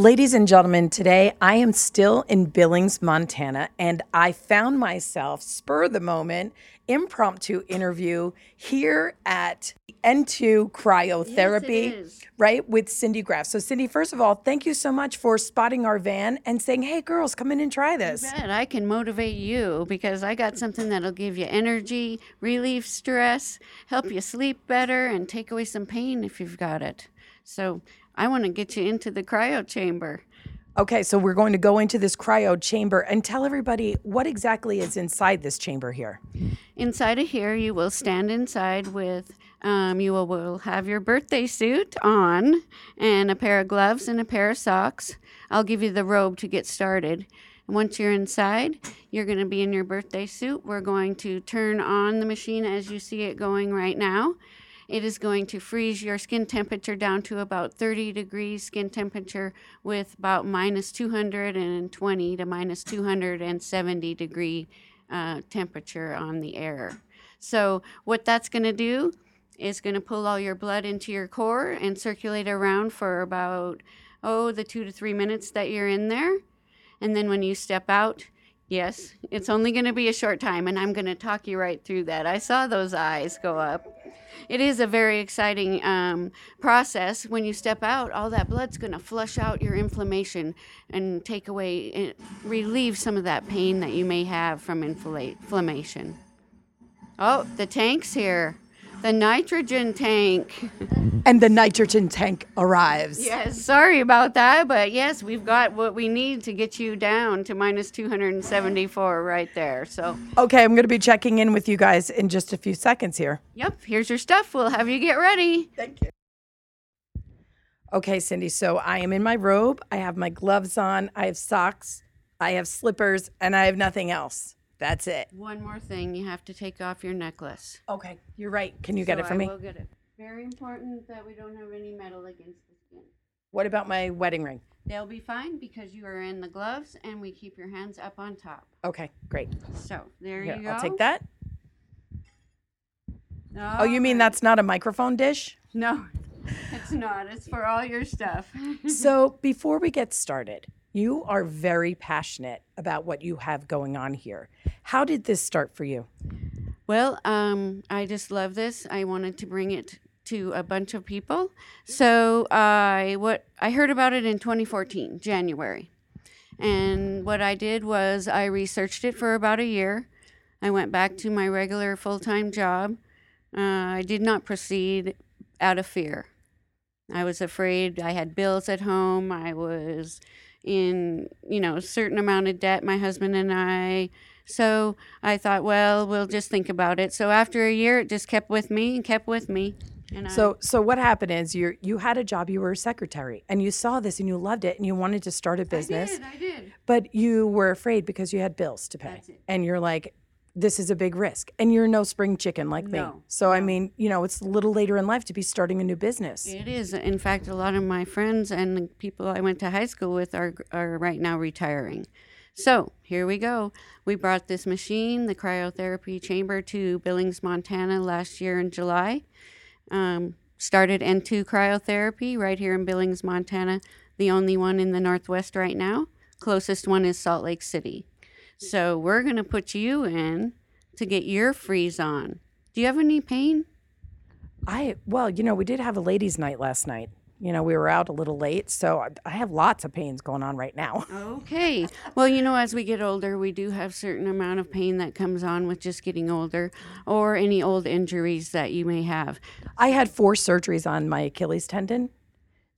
Ladies and gentlemen, today I am still in Billings, Montana, and I found myself spur the moment impromptu interview here at N2 Cryotherapy, Yes, right, with Cindy Graf. So, Cindy, first of all, thank you so much for spotting our van and saying, hey, girls, come in and try this. Bet I can motivate you because I got something that'll give you energy, relieve stress, help you sleep better, and take away some pain if you've got it. So I want to get you into the cryo chamber. Okay, so we're going to go into this cryo chamber and tell everybody what exactly is inside this chamber here. Inside of here, you will stand inside with, um, you will, will have your birthday suit on and a pair of gloves and a pair of socks. I'll give you the robe to get started. And once you're inside, you're going to be in your birthday suit. We're going to turn on the machine as you see it going right now. It is going to freeze your skin temperature down to about 30 degrees skin temperature with about minus 220 to minus 270 degree uh, temperature on the air. So, what that's going to do is going to pull all your blood into your core and circulate around for about, oh, the two to three minutes that you're in there. And then when you step out, yes, it's only going to be a short time, and I'm going to talk you right through that. I saw those eyes go up. It is a very exciting um, process. When you step out, all that blood's going to flush out your inflammation and take away, eh, relieve some of that pain that you may have from infla- inflammation. Oh, the tank's here. The nitrogen tank. And the nitrogen tank arrives. Yes, sorry about that, but yes, we've got what we need to get you down to minus 274 right there. So, Okay, I'm going to be checking in with you guys in just a few seconds here. yep, here's your stuff. We'll have you get ready. Thank you. Okay, Cindy, so I am in my robe. I have my gloves on. I have socks. I have slippers, and I have nothing else. That's it. One more thing, you have to take off your necklace. Okay, you're right. Can you get So it for I me? will get it. Very important that we don't have any metal against the skin. What about my wedding ring? They'll be fine because you are in the gloves and we keep your hands up on top. Okay, great. So there Here, you go. I'll take that. Oh, you mean Alright. that's not a microphone dish? No, it's not. It's for all your stuff. So, before we get started, you are very passionate about what you have going on here. How did this start for you? well, um, I just love this. I wanted to bring it to a bunch of people. So I what I heard about it in 2014, January. And what I did was I researched it for about a year. I went back to my regular full-time job. Uh, I did not proceed out of fear. I was afraid. I had bills at home. I was in, you know, a certain amount of debt, my husband and I. So I thought, well, we'll just think about it. So after a year, it just kept with me and kept with me. And I, So, so what happened is you you had a job, you were a secretary, and you saw this and you loved it, and you wanted to start a business, I did, I did. but you were afraid because you had bills to pay, and you're like, this is a big risk, and you're no spring chicken like me. No, So I mean, you know, it's a little later in life to be starting a new business. It is. In fact, a lot of my friends and people I went to high school with are, are right now retiring. So here we go. We brought this machine, the cryotherapy chamber, to Billings, Montana last year in July. Um, started N2 cryotherapy right here in Billings, Montana, the only one in the Northwest right now. Closest one is Salt Lake City. So we're going to put you in to get your freeze on. Do you have any pain? I well, you know, we did have a ladies' night last night. You know, we were out a little late, so I, I have lots of pains going on right now. Okay. Well, you know, as we get older, we do have certain amount of pain that comes on with just getting older, or any old injuries that you may have. I had four surgeries on my Achilles tendon.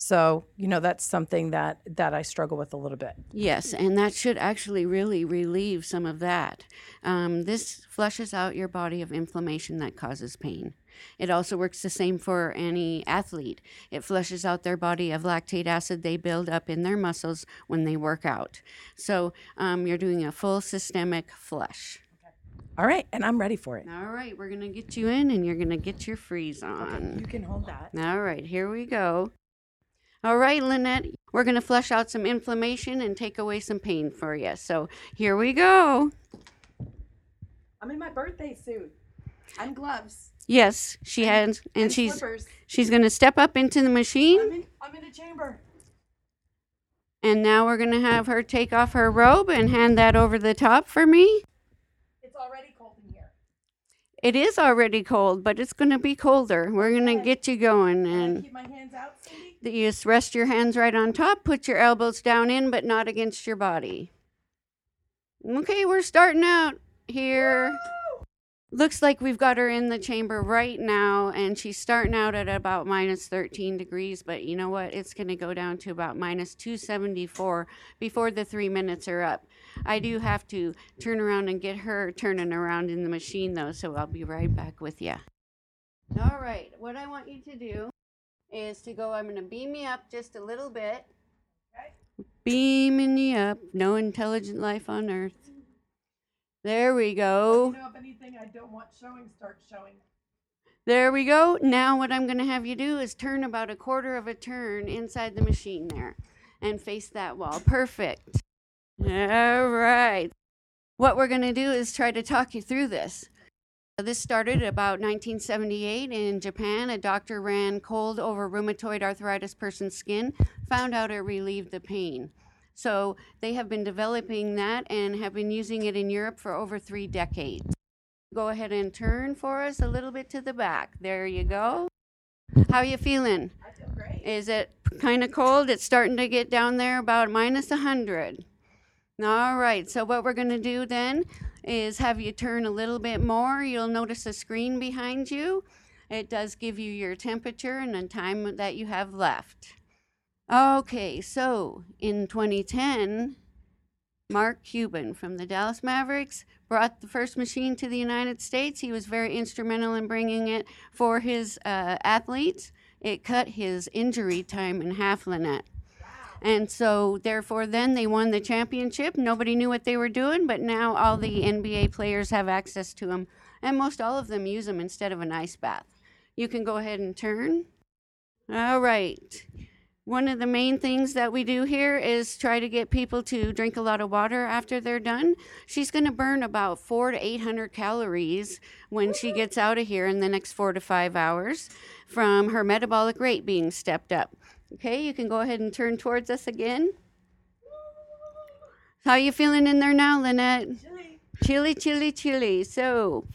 So, you know, that's something that that I struggle with a little bit. Yes, and that should actually really relieve some of that. Um, this flushes out your body of inflammation that causes pain. It also works the same for any athlete. It flushes out their body of lactate acid they build up in their muscles when they work out. So um, you're doing a full systemic flush. All right, and I'm ready for it. All right, we're to get you in and you're to get your freeze on. You can hold that. All right, here we go. All right, Lynette, we're going to flush out some inflammation and take away some pain for you. So here we go. I'm in my birthday suit. I'm gloves. Yes, she has, and, and she's slippers. she's going to step up into the machine, I'm in, I'm in a chamber. and now we're going to have her take off her robe and hand that over the top for me. It's already cold in here. It is already cold, but it's going to be colder. We're going to get you going, Can I and keep my hands out, Cindy? You just rest your hands right on top. Put your elbows down in, but not against your body. Okay, we're starting out here. Looks like we've got her in the chamber right now, and she's starting out at about minus 13 degrees. But you know what? It's going to go down to about minus 274 before the three minutes are up. I do have to turn around and get her turning around in the machine, though, so I'll be right back with you. All right, what I want you to do is to go, I'm going to beam you up just a little bit. Beaming you up. No intelligent life on Earth. There we go. know if anything I don't want showing starts showing. There we go. Now, what I'm going to have you do is turn about a quarter of a turn inside the machine there and face that wall. Perfect. All right. What we're going to do is try to talk you through this. This started about 1978 in Japan. A doctor ran cold over rheumatoid arthritis person's skin, found out it relieved the pain. So they have been developing that and have been using it in Europe for over three decades. Go ahead and turn for us a little bit to the back. There you go. How are you feeling? I feel great. Is it kind of cold? It's starting to get down there about minus 100. All right, so what we're going to do then is have you turn a little bit more. You'll notice a screen behind you. It does give you your temperature and the time that you have left. Okay, so in 2010, Mark Cuban from the Dallas Mavericks brought the first machine to the United States. He was very instrumental in bringing it for his uh, athletes. It cut his injury time in half, Lynette. And so, therefore, then they won the championship. Nobody knew what they were doing, but now all the NBA players have access to them, and most all of them use them instead of an ice bath. You can go ahead and turn. All right. One of the main things that we do here is try to get people to drink a lot of water after they're done. She's going to burn about four to 800 calories when she gets out of here in the next four to five hours from her metabolic rate being stepped up. Okay, you can go ahead and turn towards us again. How are you feeling in there now, Lynette? Chilly, chilly, chilly. So,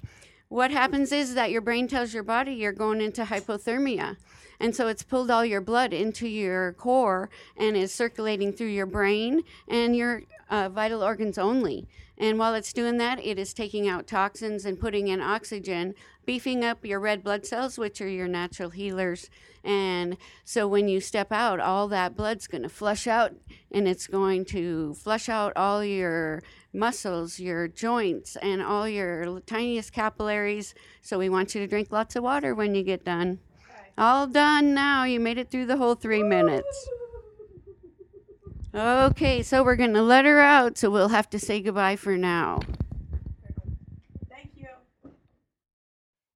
what happens is that your brain tells your body you're going into hypothermia. And so it's pulled all your blood into your core and is circulating through your brain and your uh, vital organs only. And while it's doing that, it is taking out toxins and putting in oxygen, beefing up your red blood cells, which are your natural healers. And so when you step out, all that blood's going to flush out and it's going to flush out all your muscles, your joints, and all your tiniest capillaries. So we want you to drink lots of water when you get done. All done now. You made it through the whole three minutes. Okay, so we're going to let her out, so we'll have to say goodbye for now. Thank you.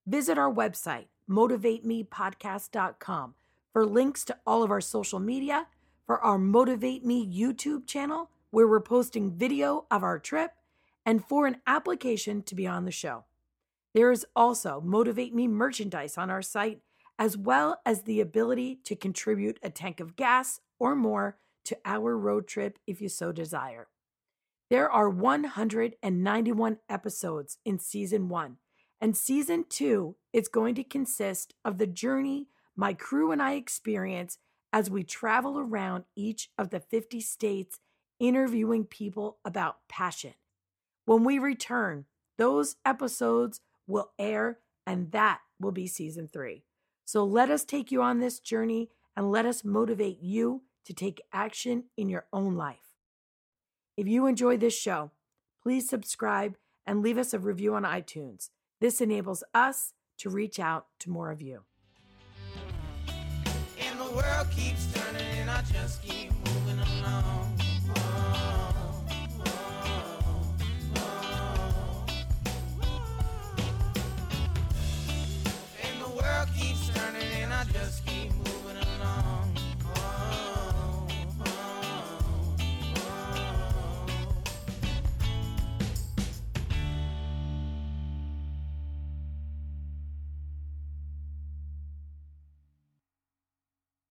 Visit our website, motivatemepodcast.com, for links to all of our social media, for our Motivate Me YouTube channel, where we're posting video of our trip, and for an application to be on the show. There is also Motivate Me merchandise on our site, as well as the ability to contribute a tank of gas or more to our road trip if you so desire. There are 191 episodes in season one, and season two is going to consist of the journey my crew and I experience as we travel around each of the 50 states interviewing people about passion. When we return, those episodes will air, and that will be season three. So let us take you on this journey and let us motivate you to take action in your own life. If you enjoy this show, please subscribe and leave us a review on iTunes. This enables us to reach out to more of you. And the world keeps turning and I just keep